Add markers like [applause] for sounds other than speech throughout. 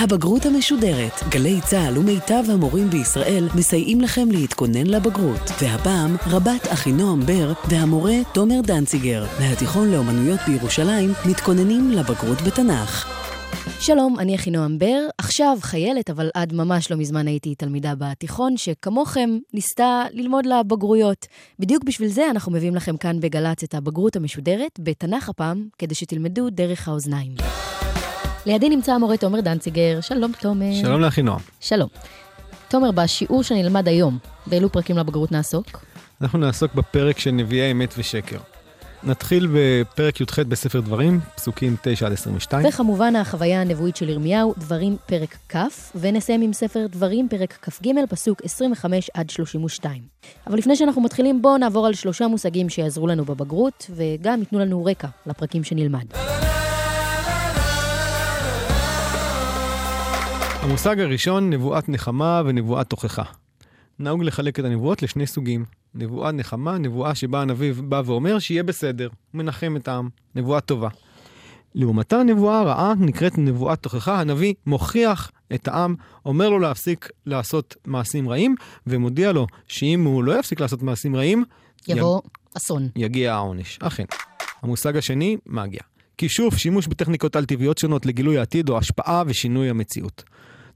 הבגרות המשודרת. גלי צה"ל ומיטב המורים בישראל מסייעים לכם להתכונן לבגרות. והפעם, רבת אחינועם בר והמורה תומר דנציגר, מהתיכון לאומנויות בירושלים, מתכוננים לבגרות בתנ"ך. שלום, אני אחינועם בר. עכשיו חיילת, אבל עד ממש לא מזמן הייתי תלמידה בתיכון, שכמוכם ניסתה ללמוד לבגרויות. בדיוק בשביל זה אנחנו מביאים לכם כאן בגל"צ את הבגרות המשודרת, בתנ"ך הפעם, כדי שתלמדו דרך האוזניים. לידי נמצא המורה תומר דנציגר. שלום, תומר. שלום לאחינועם. שלום. תומר, בשיעור שנלמד היום, באילו פרקים לבגרות נעסוק? אנחנו נעסוק בפרק של נביאי אמת ושקר. נתחיל בפרק י"ח בספר דברים, פסוקים 9 עד 22. וכמובן החוויה הנבואית של ירמיהו, דברים פרק כ', ונסיים עם ספר דברים פרק כ"ג, פסוק 25 עד 32. אבל לפני שאנחנו מתחילים, בואו נעבור על שלושה מושגים שיעזרו לנו בבגרות, וגם ייתנו לנו רקע לפרקים שנלמד. המושג הראשון, נבואת נחמה ונבואת תוכחה. נהוג לחלק את הנבואות לשני סוגים. נבואת נחמה, נבואה שבה הנביא בא ואומר שיהיה בסדר, מנחם את העם, נבואה טובה. לעומתה נבואה רעה נקראת נבואת תוכחה, הנביא מוכיח את העם, אומר לו להפסיק לעשות מעשים רעים, ומודיע לו שאם הוא לא יפסיק לעשות מעשים רעים, יבוא יג... אסון. יגיע העונש. אכן. המושג השני, מגיה. כישוף, שימוש בטכניקות על-טבעיות שונות לגילוי העתיד או השפעה ושינוי המציאות.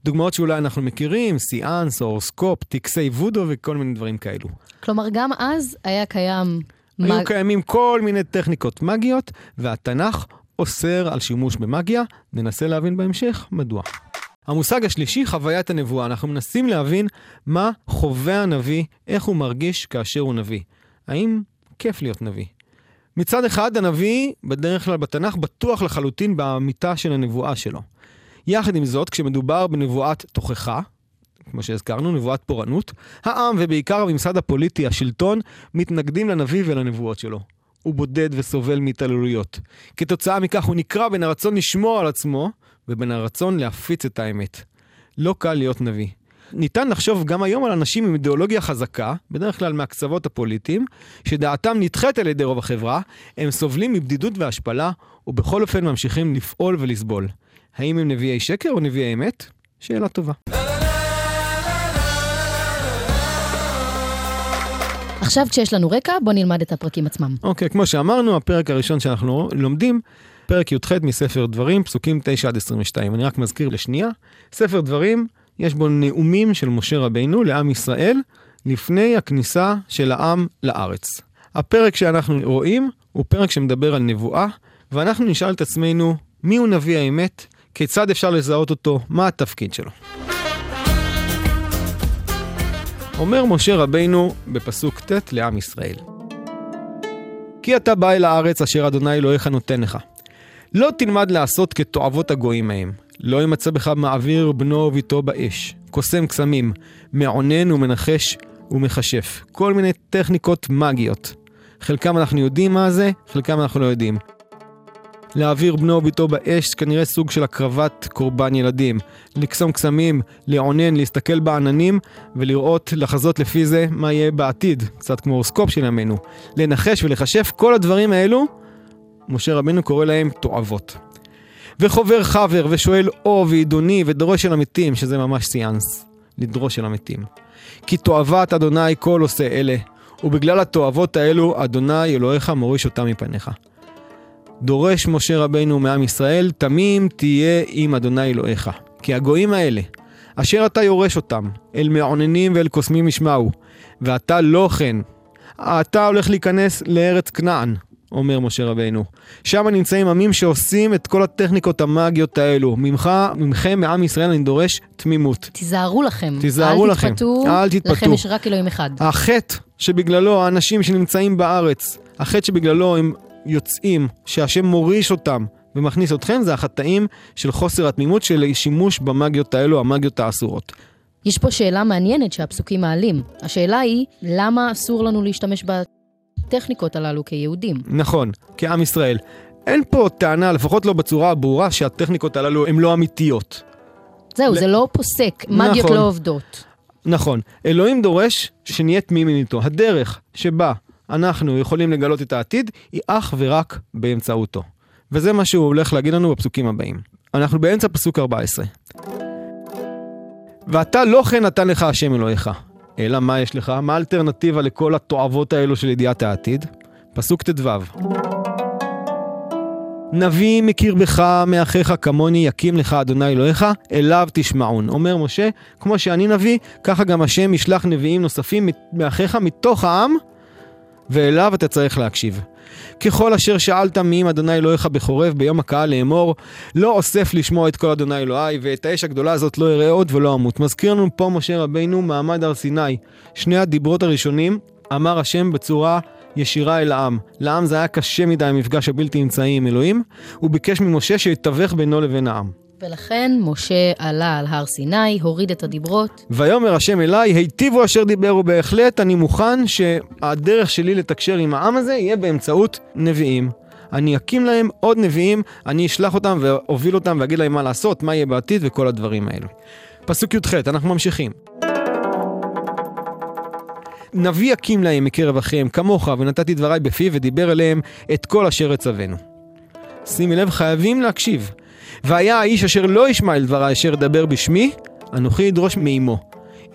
דוגמאות שאולי אנחנו מכירים, סיאנס, אורסקופ, טקסי וודו וכל מיני דברים כאלו. כלומר, גם אז היה קיים... היו מג... קיימים כל מיני טכניקות מגיות, והתנ"ך אוסר על שימוש במגיה. ננסה להבין בהמשך מדוע. המושג השלישי, חוויית הנבואה. אנחנו מנסים להבין מה חווה הנביא, איך הוא מרגיש כאשר הוא נביא. האם כיף להיות נביא? מצד אחד, הנביא, בדרך כלל בתנ"ך, בטוח לחלוטין באמיתה של הנבואה שלו. יחד עם זאת, כשמדובר בנבואת תוכחה, כמו שהזכרנו, נבואת פורענות, העם ובעיקר הממסד הפוליטי, השלטון, מתנגדים לנביא ולנבואות שלו. הוא בודד וסובל מהתעללויות. כתוצאה מכך הוא נקרע בין הרצון לשמור על עצמו ובין הרצון להפיץ את האמת. לא קל להיות נביא. ניתן לחשוב גם היום על אנשים עם אידיאולוגיה חזקה, בדרך כלל מהקצוות הפוליטיים, שדעתם נדחית על ידי רוב החברה, הם סובלים מבדידות והשפלה, ובכל אופן ממשיכים לפעול ולסבול. האם הם נביאי שקר או נביאי אמת? שאלה טובה. עכשיו כשיש לנו רקע, בוא נלמד את הפרקים עצמם. אוקיי, okay, כמו שאמרנו, הפרק הראשון שאנחנו לומדים, פרק י"ח מספר דברים, פסוקים 9 עד 22. אני רק מזכיר לשנייה, ספר דברים, יש בו נאומים של משה רבינו לעם ישראל, לפני הכניסה של העם לארץ. הפרק שאנחנו רואים הוא פרק שמדבר על נבואה, ואנחנו נשאל את עצמנו, מיהו נביא האמת? כיצד אפשר לזהות אותו? מה התפקיד שלו? אומר משה רבינו בפסוק ט' לעם ישראל: כי אתה בא אל הארץ אשר אדוני אלוהיך נותן לך. לא תלמד לעשות כתועבות הגויים מהם. לא ימצא בך מעביר בנו וביתו באש, קוסם קסמים, מעונן ומנחש ומכשף. כל מיני טכניקות מגיות. חלקם אנחנו יודעים מה זה, חלקם אנחנו לא יודעים. להעביר בנו וביתו באש, כנראה סוג של הקרבת קורבן ילדים. לקסום קסמים, לעונן, להסתכל בעננים ולראות, לחזות לפי זה מה יהיה בעתיד, קצת כמו אורסקופ של ימינו. לנחש ולכשף, כל הדברים האלו, משה רבנו קורא להם תועבות. וחובר חבר ושואל או ועידוני ודורש אל המתים, שזה ממש סיאנס, לדרוש אל המתים. כי תועבת אדוני כל עושה אלה, ובגלל התועבות האלו, אדוני אלוהיך מוריש אותם מפניך. דורש משה רבנו מעם ישראל, תמים תהיה עם אדוני אלוהיך. כי הגויים האלה, אשר אתה יורש אותם, אל מעוננים ואל קוסמים ישמעו, ואתה לא כן. אתה הולך להיכנס לארץ כנען, אומר משה רבנו. שם נמצאים עמים שעושים את כל הטכניקות המאגיות האלו. ממך, ממכם, מעם ישראל, אני דורש תמימות. תיזהרו לכם. תיזהרו אל לכם. תתפתו, אל תתפתו. לכם יש רק אלוהים אחד. החטא שבגללו האנשים שנמצאים בארץ, החטא שבגללו הם יוצאים, שהשם מוריש אותם ומכניס אתכם, זה החטאים של חוסר התמימות של שימוש במאגיות האלו, המאגיות האסורות. יש פה שאלה מעניינת שהפסוקים מעלים. השאלה היא, למה אסור לנו להשתמש בטכניקות הללו כיהודים? נכון, כעם ישראל. אין פה טענה, לפחות לא בצורה הברורה, שהטכניקות הללו הן לא אמיתיות. זהו, ל... זה לא פוסק, מאגיות נכון. לא עובדות. נכון. אלוהים דורש שנהיה תמימים איתו. הדרך שבה אנחנו יכולים לגלות את העתיד, היא אך ורק באמצעותו. וזה מה שהוא הולך להגיד לנו בפסוקים הבאים. אנחנו באמצע פסוק 14. ואתה לא כן נתן לך השם אלוהיך. אלא מה יש לך? מה האלטרנטיבה לכל התועבות האלו של ידיעת העתיד? פסוק ט"ו. נביא מקרבך מאחיך כמוני יקים לך אדוני אלוהיך, אליו תשמעון. אומר משה, כמו שאני נביא, ככה גם השם ישלח נביאים נוספים מאחיך מתוך העם, ואליו אתה צריך להקשיב. ככל אשר שאלת מי אם אדוני אלוהיך בחורב ביום הקהל לאמור, לא אוסף לשמוע את כל אדוני אלוהי, ואת האש הגדולה הזאת לא אראה עוד ולא אמות. מזכיר לנו פה משה רבינו מעמד הר סיני. שני הדיברות הראשונים אמר השם בצורה ישירה אל העם. לעם זה היה קשה מדי המפגש הבלתי אמצעי עם אלוהים, הוא ביקש ממשה שיתווך בינו לבין העם. ולכן משה עלה על הר סיני, הוריד את הדיברות. ויאמר השם אליי, היטיבו אשר דיברו בהחלט, אני מוכן שהדרך שלי לתקשר עם העם הזה יהיה באמצעות נביאים. אני אקים להם עוד נביאים, אני אשלח אותם ואוביל אותם ואגיד להם מה לעשות, מה יהיה בעתיד וכל הדברים האלו. פסוק י"ח, אנחנו ממשיכים. נביא יקים להם מקרב אחיהם כמוך, ונתתי דבריי בפיו, ודיבר אליהם את כל אשר אצווינו. שימי לב, חייבים להקשיב. והיה האיש אשר לא ישמע אל דבריי אשר ידבר בשמי, אנוכי אדרוש מאמו.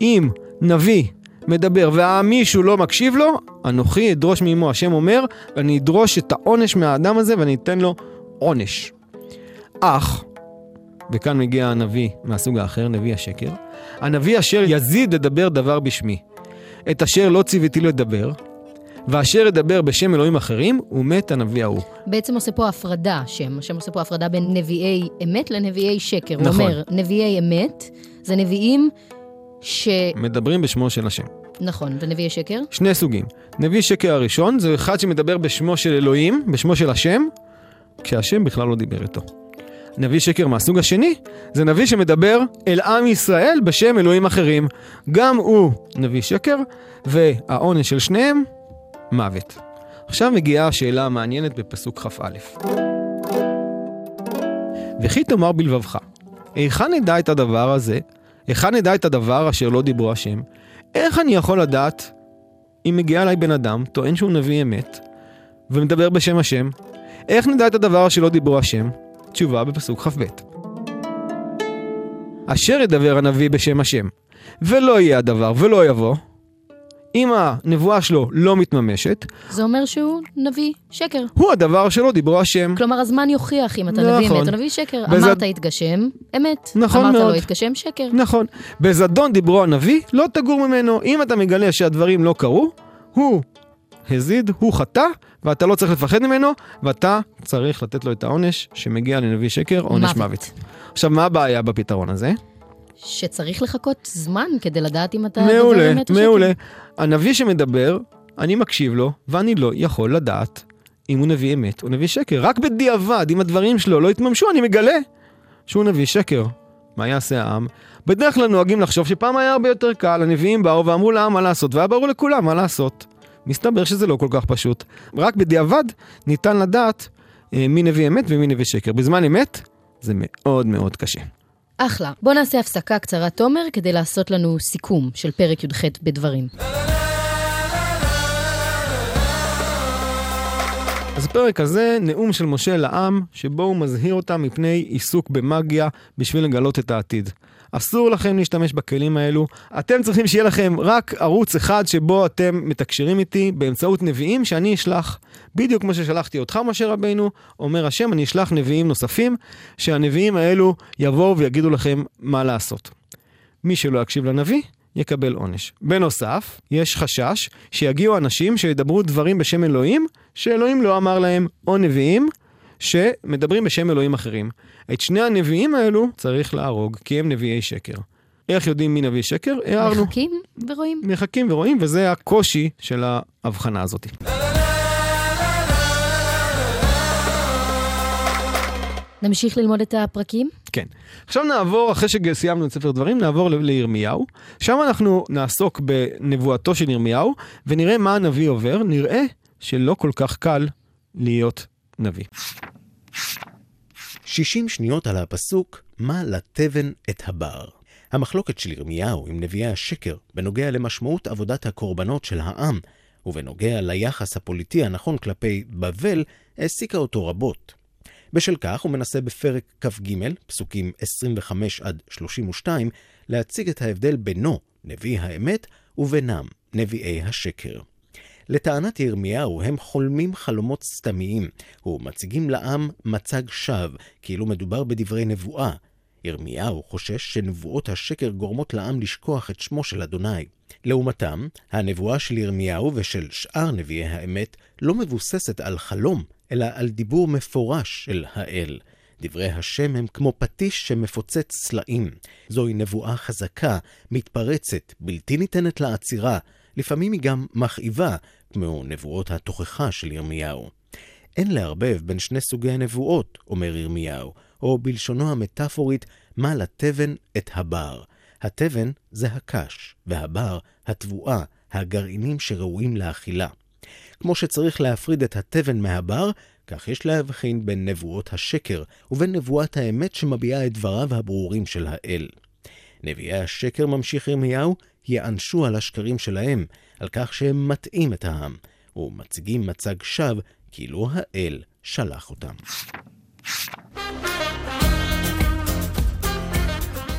אם נביא מדבר והמישהו לא מקשיב לו, אנוכי אדרוש מאמו. השם אומר, ואני אדרוש את העונש מהאדם הזה ואני אתן לו עונש. אך, וכאן מגיע הנביא מהסוג האחר, נביא השקר, הנביא אשר יזיד לדבר דבר בשמי. את אשר לא ציוויתי לדבר, ואשר ידבר בשם אלוהים אחרים, הוא מת הנביא ההוא. בעצם עושה פה הפרדה, שם. השם עושה פה הפרדה בין נביאי אמת לנביאי שקר. נכון. הוא אומר, נביאי אמת זה נביאים ש... מדברים בשמו של השם. נכון, ונביאי שקר? שני סוגים. נביא שקר הראשון זה אחד שמדבר בשמו של אלוהים, בשמו של השם, כשהשם בכלל לא דיבר איתו. נביא שקר מהסוג השני, זה נביא שמדבר אל עם ישראל בשם אלוהים אחרים. גם הוא נביא שקר, והעונש של שניהם מוות. עכשיו מגיעה השאלה המעניינת בפסוק כ"א. וכי תאמר בלבבך, היכן נדע את הדבר הזה? היכן נדע את הדבר אשר לא דיברו השם? איך אני יכול לדעת אם מגיע אליי בן אדם, טוען שהוא נביא אמת, ומדבר בשם השם? איך נדע את הדבר שלא דיברו השם? תשובה בפסוק כ"ב. אשר ידבר הנביא בשם השם, ולא יהיה הדבר ולא יבוא, אם הנבואה שלו לא מתממשת... זה אומר שהוא נביא שקר. הוא הדבר שלו דיברו השם. כלומר, הזמן יוכיח אם אתה נכון. נביא אמת או נביא שקר. בז... אמרת התגשם, אמת. נכון אמרת מאוד. אמרת לא התגשם, שקר. נכון. בזדון דיברו הנביא, לא תגור ממנו. אם אתה מגלה שהדברים לא קרו, הוא הזיד, הוא חטא, ואתה לא צריך לפחד ממנו, ואתה צריך לתת לו את העונש שמגיע לנביא שקר, עונש מוות. מוות. עכשיו, מה הבעיה בפתרון הזה? שצריך לחכות זמן כדי לדעת אם אתה מעולה, מעולה. הנביא שמדבר, אני מקשיב לו, ואני לא יכול לדעת אם הוא נביא אמת או נביא שקר. רק בדיעבד, אם הדברים שלו לא יתממשו, אני מגלה שהוא נביא שקר. מה יעשה העם? בדרך כלל נוהגים לחשוב שפעם היה הרבה יותר קל, הנביאים באו ואמרו לעם מה לעשות, והיה ברור לכולם מה לעשות. מסתבר שזה לא כל כך פשוט. רק בדיעבד ניתן לדעת אה, מי נביא אמת ומי נביא שקר. בזמן אמת זה מאוד מאוד קשה. אחלה. בוא נעשה הפסקה קצרה, תומר, כדי לעשות לנו סיכום של פרק י"ח בדברים. אז הפרק הזה, נאום של משה לעם, שבו הוא מזהיר אותם מפני עיסוק במאגיה בשביל לגלות את העתיד. אסור לכם להשתמש בכלים האלו. אתם צריכים שיהיה לכם רק ערוץ אחד שבו אתם מתקשרים איתי באמצעות נביאים שאני אשלח. בדיוק כמו ששלחתי אותך, משה רבינו, אומר השם, אני אשלח נביאים נוספים, שהנביאים האלו יבואו ויגידו לכם מה לעשות. מי שלא יקשיב לנביא, יקבל עונש. בנוסף, יש חשש שיגיעו אנשים שידברו דברים בשם אלוהים, שאלוהים לא אמר להם, או נביאים, שמדברים בשם אלוהים אחרים. את שני הנביאים האלו צריך להרוג, כי הם נביאי שקר. איך יודעים מי נביא שקר? הערנו. מחכים ורואים. מחכים ורואים, וזה הקושי של ההבחנה הזאת. נמשיך ללמוד את הפרקים? כן. עכשיו נעבור, אחרי שסיימנו את ספר דברים, נעבור לירמיהו. שם אנחנו נעסוק בנבואתו של ירמיהו, ונראה מה הנביא עובר. נראה שלא כל כך קל להיות נביא. 60 שניות על הפסוק "מה לתבן את הבר". המחלוקת של ירמיהו עם נביאי השקר בנוגע למשמעות עבודת הקורבנות של העם, ובנוגע ליחס הפוליטי הנכון כלפי בבל, העסיקה אותו רבות. בשל כך הוא מנסה בפרק כ"ג, פסוקים 25 עד 32, להציג את ההבדל בינו, נביא האמת, ובינם, נביאי השקר. לטענת ירמיהו, הם חולמים חלומות סתמיים, ומציגים לעם מצג שווא, כאילו מדובר בדברי נבואה. ירמיהו חושש שנבואות השקר גורמות לעם לשכוח את שמו של אדוני. לעומתם, הנבואה של ירמיהו ושל שאר נביאי האמת לא מבוססת על חלום, אלא על דיבור מפורש של האל. דברי השם הם כמו פטיש שמפוצץ סלעים. זוהי נבואה חזקה, מתפרצת, בלתי ניתנת לעצירה, לפעמים היא גם מכאיבה, כמו נבואות התוכחה של ירמיהו. אין לערבב בין שני סוגי הנבואות, אומר ירמיהו, או בלשונו המטאפורית, מה לתבן את הבר. התבן זה הקש, והבר, התבואה, הגרעינים שראויים לאכילה. כמו שצריך להפריד את התבן מהבר, כך יש להבחין בין נבואות השקר ובין נבואת האמת שמביעה את דבריו הברורים של האל. נביאי השקר, ממשיך ירמיהו, יענשו על השקרים שלהם, על כך שהם מטעים את העם, ומציגים מצג שווא כאילו האל שלח אותם.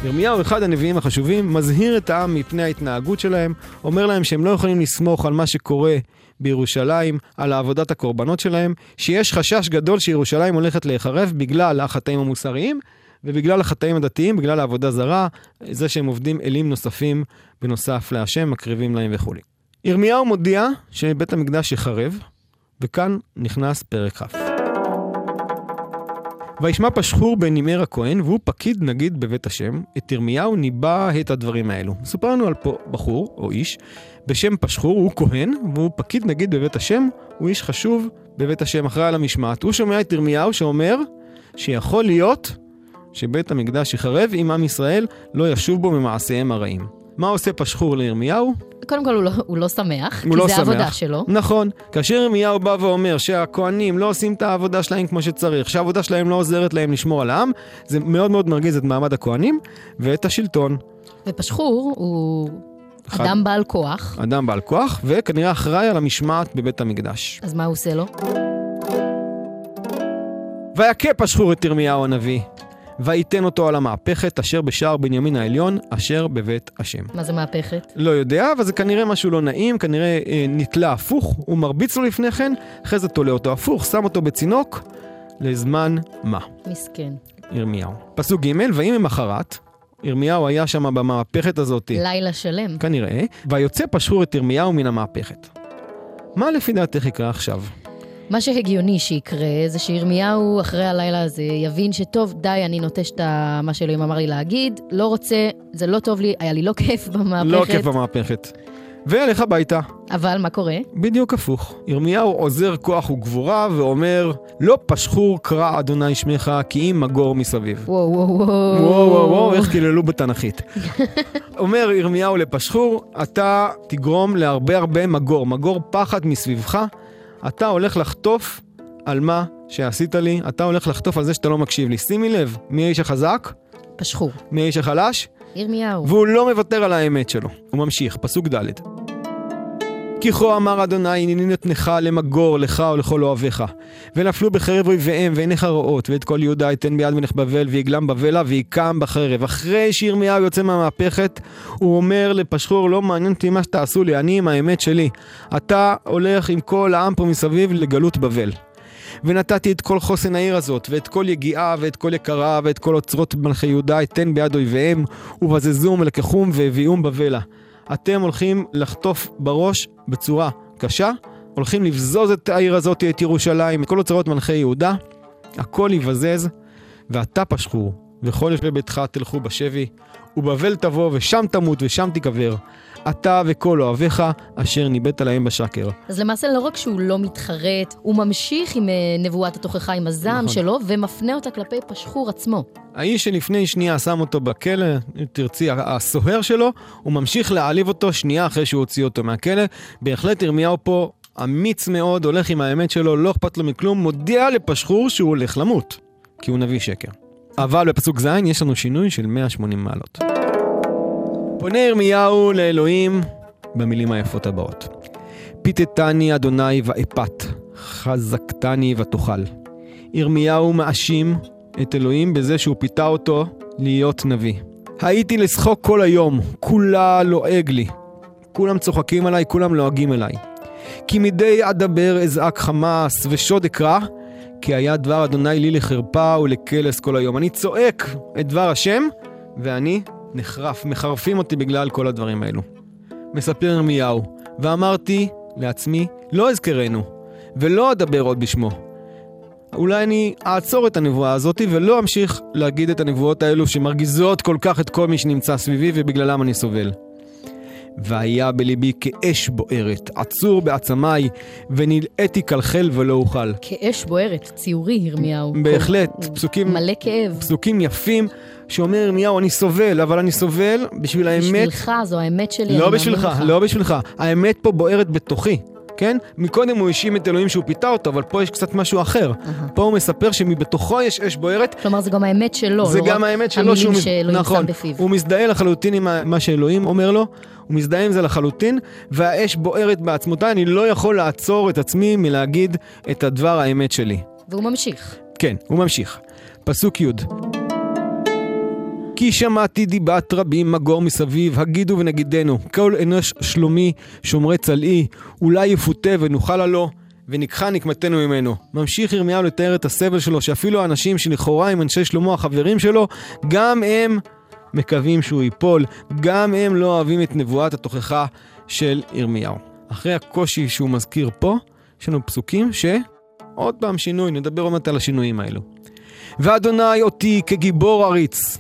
ירמיהו, אחד הנביאים החשובים, מזהיר את העם מפני ההתנהגות שלהם, אומר להם שהם לא יכולים לסמוך על מה שקורה בירושלים, על עבודת הקורבנות שלהם, שיש חשש גדול שירושלים הולכת להיחרב בגלל החטאים המוסריים, ובגלל החטאים הדתיים, בגלל העבודה זרה, זה שהם עובדים אלים נוספים בנוסף להשם, מקריבים להם וכולי. ירמיהו מודיע שבית המקדש יחרב, וכאן נכנס פרק כ'. וישמע פשחור בן נימר הכהן, והוא פקיד נגיד בבית השם, את ירמיהו ניבא את הדברים האלו. מסופר לנו על פה בחור, או איש, בשם פשחור, הוא כהן, והוא פקיד נגיד בבית השם, הוא איש חשוב בבית השם, אחראי על המשמעת. הוא שומע את ירמיהו שאומר שיכול להיות שבית המקדש יחרב אם עם ישראל לא ישוב בו ממעשיהם הרעים. מה עושה פשחור לירמיהו? קודם כל הוא לא, הוא לא שמח, הוא כי לא זה שמח. העבודה שלו. נכון. כאשר ירמיהו בא ואומר שהכוהנים לא עושים את העבודה שלהם כמו שצריך, שהעבודה שלהם לא עוזרת להם לשמור על העם, זה מאוד מאוד מרגיז את מעמד הכוהנים ואת השלטון. ופשחור הוא אחד- אדם בעל כוח, אדם בעל כוח, וכנראה אחראי על המשמעת בבית המקדש. אז מה הוא עושה לו? ויכה פשחור את ירמיהו הנביא, וייתן אותו על המהפכת אשר בשער בנימין העליון, אשר בבית השם. מה זה מהפכת? לא יודע, אבל זה כנראה משהו לא נעים, כנראה אה, נתלה הפוך, הוא מרביץ לו לפני כן, אחרי זה תולה אותו הפוך, שם אותו בצינוק, לזמן מה? מסכן. ירמיהו. פסוק ג', ויהי ממחרת, ירמיהו היה שם במהפכת הזאת, לילה שלם. כנראה, ויוצא פשחור את ירמיהו מן המהפכת. מה לפי דעתך יקרה עכשיו? מה שהגיוני שיקרה זה שירמיהו אחרי הלילה הזה יבין שטוב, די, אני נוטש את מה שאלוהים אמר לי להגיד, לא רוצה, זה לא טוב לי, היה לי לא כיף במהפכת. לא כיף במהפכת. וילך הביתה. אבל מה קורה? בדיוק הפוך. ירמיהו עוזר כוח וגבורה ואומר, לא פשחור קרא אדוני שמך כי אם מגור מסביב. וואו, וואו, וואו. וואו וואו וואו, איך קיללו בתנ"כית. [laughs] אומר ירמיהו לפשחור, אתה תגרום להרבה הרבה מגור, מגור פחד מסביבך, אתה הולך לחטוף על מה שעשית לי, אתה הולך לחטוף על זה שאתה לא מקשיב לי. שימי לב, מי האיש החזק? פשחור. מי האיש החלש? ירמיהו. והוא לא מוותר על האמת שלו. הוא ממשיך, פסוק ד' כי כה אמר אדוני, הנני נתנך למגור לך ולכל אוהביך. ונפלו בחרב אויביהם ועיניך רואות, ואת כל יהודה אתן ביד מלך בבל, ויגלם בבלה, ויקם בחרב. אחרי שירמיהו יוצא מהמהפכת, הוא אומר לפשחור, לא מעניין אותי מה שתעשו לי, אני עם האמת שלי. אתה הולך עם כל העם פה מסביב לגלות בבל. ונתתי את כל חוסן העיר הזאת, ואת כל יגיעה, ואת כל יקרה, ואת כל אוצרות מלכי יהודה אתן ביד אויביהם, ובזזום ולקחום והביאום בבלה. אתם הולכים לחטוף בראש בצורה קשה, הולכים לבזוז את העיר הזאת, את ירושלים, את כל אוצרות מלכי יהודה, הכל יבזז, ואתה פשחור, וכל יושבי ביתך תלכו בשבי, ובבל תבוא, ושם תמות, ושם תיקבר. אתה וכל אוהביך, אשר ניבאת להם בשקר. אז למעשה לא רק שהוא לא מתחרט, הוא ממשיך עם אה, נבואת התוכחה, עם הזעם נכון. שלו, ומפנה אותה כלפי פשחור עצמו. האיש שלפני שנייה שם אותו בכלא, אם תרצי, הסוהר שלו, הוא ממשיך להעליב אותו שנייה אחרי שהוא הוציא אותו מהכלא. בהחלט ירמיהו פה אמיץ מאוד, הולך עם האמת שלו, לא אכפת לו מכלום, מודיע לפשחור שהוא הולך למות, כי הוא נביא שקר. אבל בפסוק ז' יש לנו שינוי של 180 מעלות. פונה ירמיהו לאלוהים במילים היפות הבאות: פיתתני אדוני ואפת, חזקתני ותאכל. ירמיהו מאשים את אלוהים בזה שהוא פיתה אותו להיות נביא. הייתי לשחוק כל היום, כולה לועג לי. כולם צוחקים עליי, כולם לועגים אליי. כי מדי אדבר אזעק חמאס ושוד אקרא, כי היה דבר אדוני לי לחרפה ולקלס כל היום. אני צועק את דבר השם, ואני נחרף, מחרפים אותי בגלל כל הדברים האלו. מספר ירמיהו, ואמרתי לעצמי, לא אזכרנו, ולא אדבר עוד בשמו. אולי אני אעצור את הנבואה הזאת ולא אמשיך להגיד את הנבואות האלו שמרגיזות כל כך את כל מי שנמצא סביבי ובגללם אני סובל. והיה בליבי כאש בוערת, עצור בעצמיי, ונלאיתי כלכל ולא אוכל. כאש בוערת, ציורי, ירמיהו. בהחלט, הוא פסוקים, מלא כאב. פסוקים יפים, שאומר ירמיהו, אני סובל, אבל אני סובל בשביל האמת. בשבילך, זו האמת שלי, לא בשבילך, לך. לא בשבילך. האמת פה בוערת בתוכי, כן? מקודם הוא האשים את אלוהים שהוא פיתה אותו, אבל פה יש קצת משהו אחר. פה הוא מספר שמבתוכו יש אש בוערת, כלומר, זה גם האמת שלו, זה לא גם האמת שלו המילים שהוא... שאלוהים נכון, שם בפיו. הוא מזדהה לחלוטין עם מה שאלוהים אומר לו, הוא מזדהה עם זה לחלוטין, והאש בוערת בעצמותיי, אני לא יכול לעצור את עצמי מלהגיד את הדבר האמת שלי. והוא ממשיך. כן, הוא ממשיך. פסוק י' כי שמעתי דיבת רבים מגור מסביב, הגידו ונגידנו, כל אנוש שלומי, שומרי צלעי, אולי יפותה ונוכל לו, וניקחה נקמתנו ממנו. ממשיך ירמיהו לתאר את הסבל שלו, שאפילו האנשים שלכאורה הם אנשי שלמה החברים שלו, גם הם מקווים שהוא ייפול, גם הם לא אוהבים את נבואת התוכחה של ירמיהו. אחרי הקושי שהוא מזכיר פה, יש לנו פסוקים ש... עוד פעם שינוי, נדבר עוד מעט על השינויים האלו. ואדוני אותי כגיבור עריץ,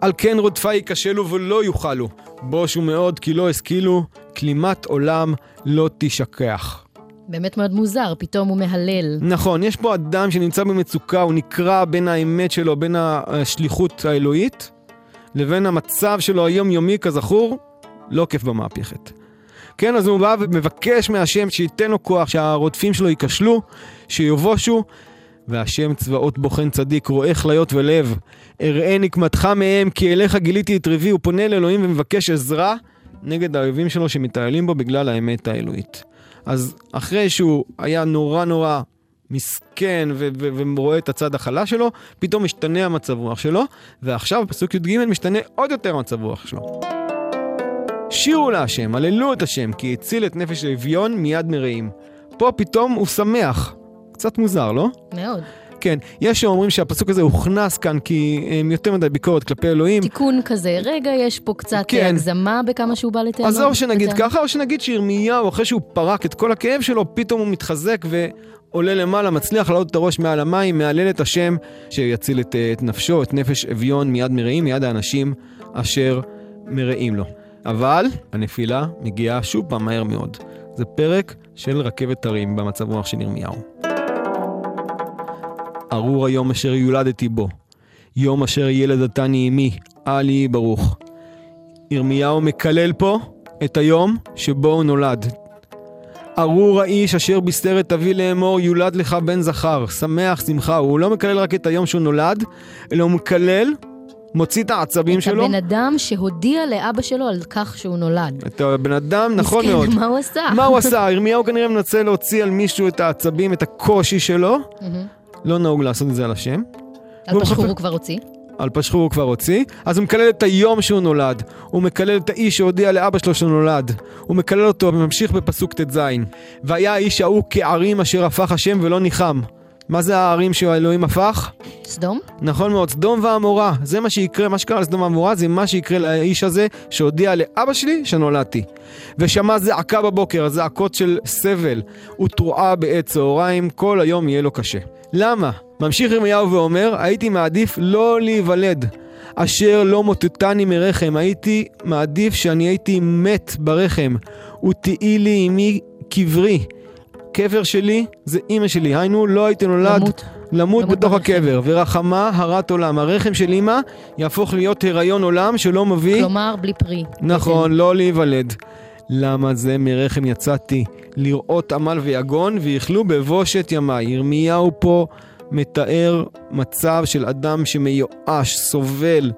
על כן רודפי ייכשלו ולא יוכלו, בושו מאוד כי לא השכילו, כלימת עולם לא תשכח. באמת מאוד מוזר, פתאום הוא מהלל. נכון, יש פה אדם שנמצא במצוקה, הוא נקרע בין האמת שלו, בין השליחות האלוהית, לבין המצב שלו היומיומי, כזכור, לא כיף במהפכת. כן, אז הוא בא ומבקש מהשם שייתן לו כוח, שהרודפים שלו ייכשלו, שיבושו, והשם צבאות בוחן צדיק, רואה כליות ולב, אראה נקמתך מהם, כי אליך גיליתי את ריבי, הוא פונה לאלוהים ומבקש עזרה נגד האויבים שלו שמתעללים בו בגלל האמת האלוהית. אז אחרי שהוא היה נורא נורא מסכן ו- ו- ורואה את הצד החלש שלו, פתאום משתנה המצב רוח שלו, ועכשיו בפסוק י"ג משתנה עוד יותר המצב רוח שלו. שירו להשם, הללו את השם, כי הציל את נפש האביון מיד מרעים. פה פתאום הוא שמח. קצת מוזר, לא? מאוד. כן, יש שאומרים שהפסוק הזה הוכנס כאן כי הם יותר מדי ביקורת כלפי אלוהים. תיקון כזה, רגע, יש פה קצת כן. אה, הגזמה בכמה שהוא בא לטענות. אז או שנגיד בטענות. ככה, או שנגיד שירמיהו, אחרי שהוא פרק את כל הכאב שלו, פתאום הוא מתחזק ועולה למעלה, מצליח לעלות את הראש מעל המים, מהלל את השם, שיציל את, אה, את נפשו, את נפש אביון מיד מרעים, מיד האנשים אשר מרעים לו. אבל הנפילה מגיעה שוב פעם מהר מאוד. זה פרק של רכבת הרים במצב רוח של ירמיהו. ארור היום אשר יולדתי בו, יום אשר ילדתני אמי, אל יהי ברוך. ירמיהו מקלל פה את היום שבו הוא נולד. ארור האיש אשר בישר את אבי לאמור, יולד לך בן זכר, שמח שמחה. הוא לא מקלל רק את היום שהוא נולד, אלא הוא מקלל, מוציא את העצבים את שלו. הבן אדם שהודיע לאבא שלו על כך שהוא נולד. את הבן אדם, נכון מסכן, מאוד. מה הוא עשה? מה הוא [laughs] עשה? ירמיהו כנראה מנסה להוציא על מישהו את העצבים, את הקושי שלו. לא נהוג לעשות את זה על השם. על פשחור הוא כבר הוציא. על פשחור הוא כבר הוציא, אז הוא מקלל את היום שהוא נולד. הוא מקלל את האיש שהודיע לאבא שלו שהוא נולד. הוא מקלל אותו וממשיך בפסוק ט"ז. והיה האיש ההוא כערים אשר הפך השם ולא ניחם. מה זה הערים שהאלוהים הפך? סדום? נכון מאוד, סדום ועמורה. זה מה שיקרה, מה שקרה לסדום ועמורה זה מה שיקרה לאיש הזה שהודיע לאבא שלי שנולדתי. ושמע זעקה בבוקר, הזעקות של סבל ותרועה בעת צהריים, כל היום יהיה לו קשה. למה? ממשיך ירמיהו ואומר, הייתי מעדיף לא להיוולד, אשר לא מוטטני מרחם, הייתי מעדיף שאני הייתי מת ברחם, ותהי לי עמי קברי. קבר שלי זה אימא שלי, היינו לא הייתי נולד למות. למות למות בתוך ברחם. הקבר, ורחמה הרת עולם. הרחם של אימא יהפוך להיות הריון עולם שלא מביא, כלומר, בלי פרי. נכון, לא להיוולד. למה זה מרחם יצאתי? לראות עמל ויגון, ויכלו בבושת ימיי. ירמיהו פה מתאר מצב של אדם שמיואש, סובל,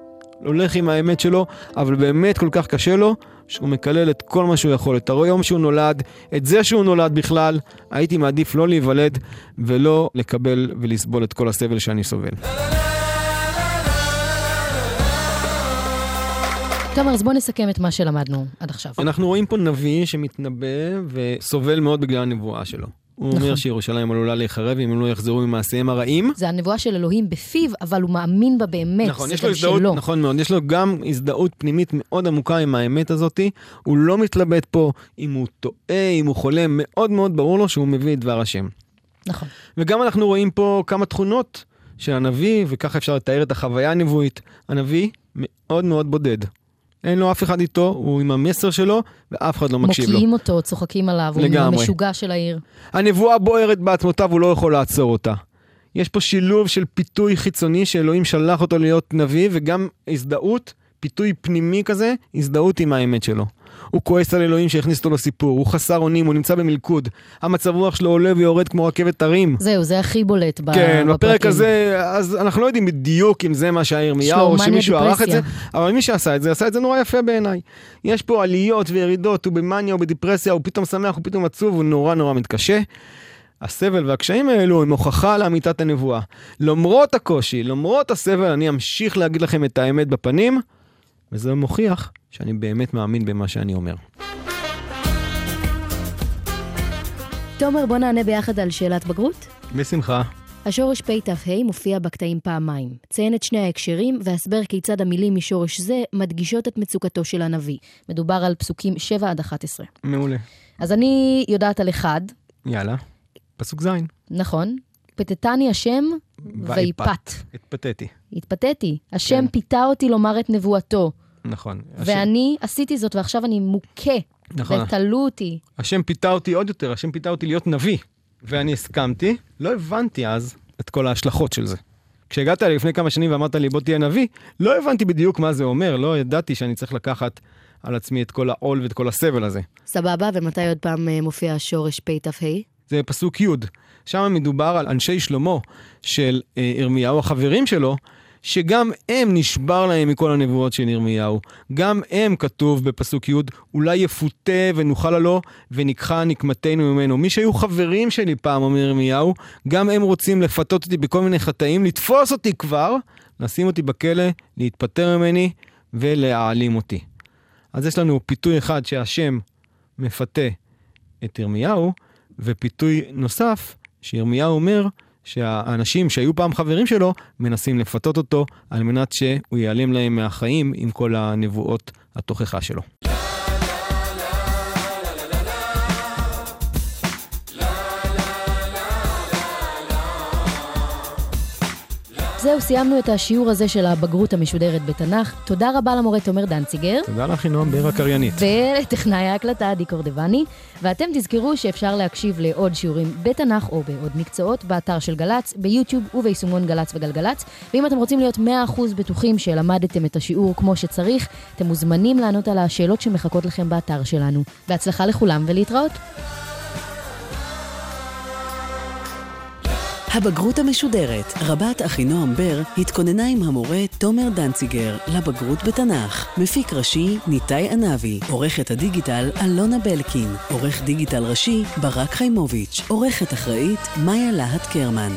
הולך עם האמת שלו, אבל באמת כל כך קשה לו, שהוא מקלל את כל מה שהוא יכול, את היום שהוא נולד, את זה שהוא נולד בכלל, הייתי מעדיף לא להיוולד ולא לקבל ולסבול את כל הסבל שאני סובל. תומר, אז בוא נסכם את מה שלמדנו עד עכשיו. אנחנו רואים פה נביא שמתנבא וסובל מאוד בגלל הנבואה שלו. הוא נכון. אומר שירושלים עלולה להיחרב אם הם לא יחזרו ממעשיהם הרעים. זה הנבואה של אלוהים בפיו, אבל הוא מאמין בה באמת, נכון, זה יש לו גם הזדהות, שלו. נכון מאוד, יש לו גם הזדהות פנימית מאוד עמוקה עם האמת הזאתי. הוא לא מתלבט פה אם הוא טועה, אם הוא חולה, מאוד מאוד ברור לו שהוא מביא את דבר השם. נכון. וגם אנחנו רואים פה כמה תכונות של הנביא, וככה אפשר לתאר את החוויה הנבואית. הנביא מאוד מאוד בודד. אין לו אף אחד איתו, הוא עם המסר שלו, ואף אחד לא מקשיב לו. מוקיעים אותו, צוחקים עליו, הוא לגמרי. משוגע של העיר. הנבואה בוערת בעצמותיו, הוא לא יכול לעצור אותה. יש פה שילוב של פיתוי חיצוני שאלוהים שלח אותו להיות נביא, וגם הזדהות, פיתוי פנימי כזה, הזדהות עם האמת שלו. הוא כועס על אלוהים שהכניס אותו לסיפור, הוא חסר אונים, הוא נמצא במלכוד. המצב רוח שלו עולה ויורד כמו רכבת הרים. זהו, זה הכי בולט ב- כן, בפרק בפרקים. הזה, אז אנחנו לא יודעים בדיוק אם זה מה שהירמיהו, או שמישהו ערך את זה. אבל מי שעשה את זה, עשה את זה נורא יפה בעיניי. יש פה עליות וירידות, הוא במאניה, הוא בדיפרסיה, הוא פתאום שמח, הוא פתאום עצוב, הוא נורא נורא מתקשה. הסבל והקשיים האלו הם הוכחה לאמיתת הנבואה. למרות הקושי, למרות הסבל, אני אמשיך להגיד לכם את האמת בפנים, וזה מוכיח שאני באמת מאמין במה שאני אומר. תומר, בוא נענה ביחד על שאלת בגרות. בשמחה. השורש פ"ה מופיע בקטעים פעמיים. ציין את שני ההקשרים והסבר כיצד המילים משורש זה מדגישות את מצוקתו של הנביא. מדובר על פסוקים 7 עד 11. מעולה. אז אני יודעת על אחד, יאללה. פסוק ז'. נכון? פתתני השם ויפת. התפתיתי. התפתיתי. השם כן. פיתה אותי לומר את נבואתו, נכון. ואני עשיתי זאת ועכשיו אני מוכה, נכון. ותלו אותי. השם פיתה אותי עוד יותר, השם פיתה אותי להיות נביא. ואני הסכמתי, לא הבנתי אז את כל ההשלכות של זה. כשהגעת אליי לפני כמה שנים ואמרת לי בוא תהיה נביא, לא הבנתי בדיוק מה זה אומר, לא ידעתי שאני צריך לקחת על עצמי את כל העול ואת כל הסבל הזה. סבבה, ומתי עוד פעם אה, מופיע השורש פ"ה? זה פסוק י', שם מדובר על אנשי שלמה של אה, ירמיהו, החברים שלו, שגם הם נשבר להם מכל הנבואות של ירמיהו. גם הם, כתוב בפסוק י', אולי יפותה ונוכל לו וניקחה נקמתנו ממנו. מי שהיו חברים שלי פעם, אומר ירמיהו, גם הם רוצים לפתות אותי בכל מיני חטאים, לתפוס אותי כבר, לשים אותי בכלא, להתפטר ממני ולהעלים אותי. אז יש לנו פיתוי אחד שהשם מפתה את ירמיהו, ופיתוי נוסף, שירמיהו אומר שהאנשים שהיו פעם חברים שלו, מנסים לפתות אותו על מנת שהוא ייעלם להם מהחיים עם כל הנבואות התוכחה שלו. זהו, סיימנו את השיעור הזה של הבגרות המשודרת בתנ"ך. תודה רבה למורה תומר דנציגר. תודה לך, נועם בר הקריינית. ולטכנאי ההקלטה עדי קורדבני. ואתם תזכרו שאפשר להקשיב לעוד שיעורים בתנ"ך או בעוד מקצועות באתר של גל"צ, ביוטיוב וביישומון גל"צ וגלגלצ. ואם אתם רוצים להיות 100% בטוחים שלמדתם את השיעור כמו שצריך, אתם מוזמנים לענות על השאלות שמחכות לכם באתר שלנו. בהצלחה לכולם ולהתראות. הבגרות המשודרת, רבת אחינועם בר התכוננה עם המורה תומר דנציגר לבגרות בתנ"ך. מפיק ראשי ניתאי ענבי, עורכת הדיגיטל אלונה בלקין, עורך דיגיטל ראשי ברק חיימוביץ', עורכת אחראית מאיה להט קרמן.